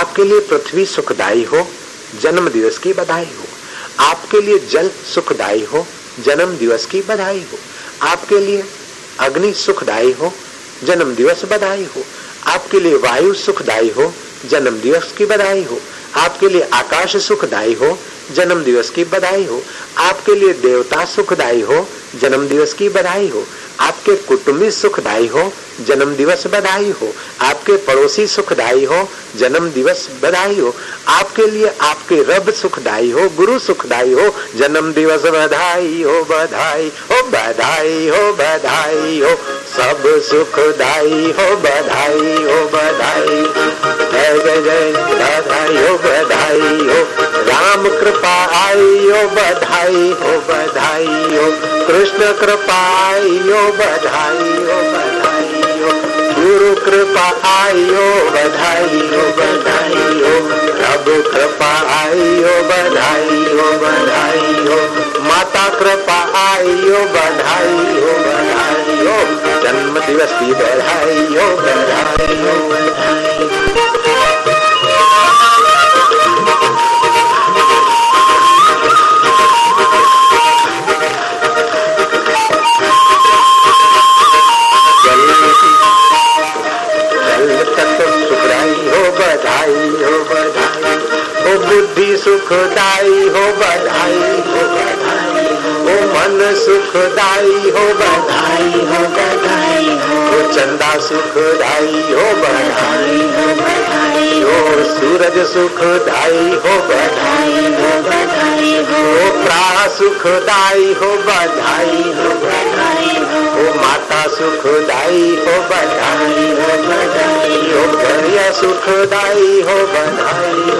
आपके लिए पृथ्वी सुखदाई हो, जन्म दिवस की बधाई हो। आपके लिए जल सुखदाई हो, जन्म दिवस की बधाई हो। आपके लिए अग्नि सुखदाई हो, जन्म दिवस बधाई हो। आपके लिए वायु सुखदाई हो, जन्म दिवस की बधाई हो। आपके लिए आकाश सुखदाई हो, जन्म दिवस की बधाई हो। आपके लिए देवता सुखदाई हो, जन्म दिवस की बधाई हो। आपके कुटुंबी सुखदाई हो, जन्म दिवस बधाई हो। आपके पड़ोसी सुखदाई हो, जन्म दिवस बधाई हो। आपके लिए आपके रब सुखदाई हो, गुरु सुखदाई हो, जन्म दिवस बधाई हो बधाई हो बधाई हो बधाई हो। सब सुखदाई हो, बधाई हो, बधाई। जय जय जय, बधाई हो बधाई हो। राम कृपा आई हो, बधाई हो बधाई हो। कृष्ण कृपा आई बधाई हो बधाई हो गुरु कृपा हो बधाई हो रब कृपा आई बधाइयो हो माता कृपा आई हो बधाई हो बधाई हो जन्म दिवस की बधाई हो सुखदाई हो बधाई हो मन सुखदाई हो बधाई हो बधाई हो चंदा सुखदाई हो बधाई हो बधाई हो सूरज सुखदाई हो बधाई हो बधाई हो प्रा सुखदाई हो बधाई हो बधाई हो माता सुखदाई हो बधाई हो बधाई हो सुखदाई हो बधाई हो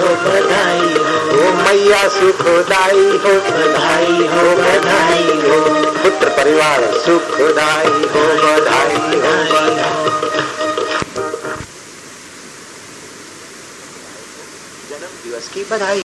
मैया सुखदाई हो, बधाई हो बधाई हो। पुत्र परिवार सुखदाई हो, बधाई हो, बधाई जन्म दिवस की बधाई।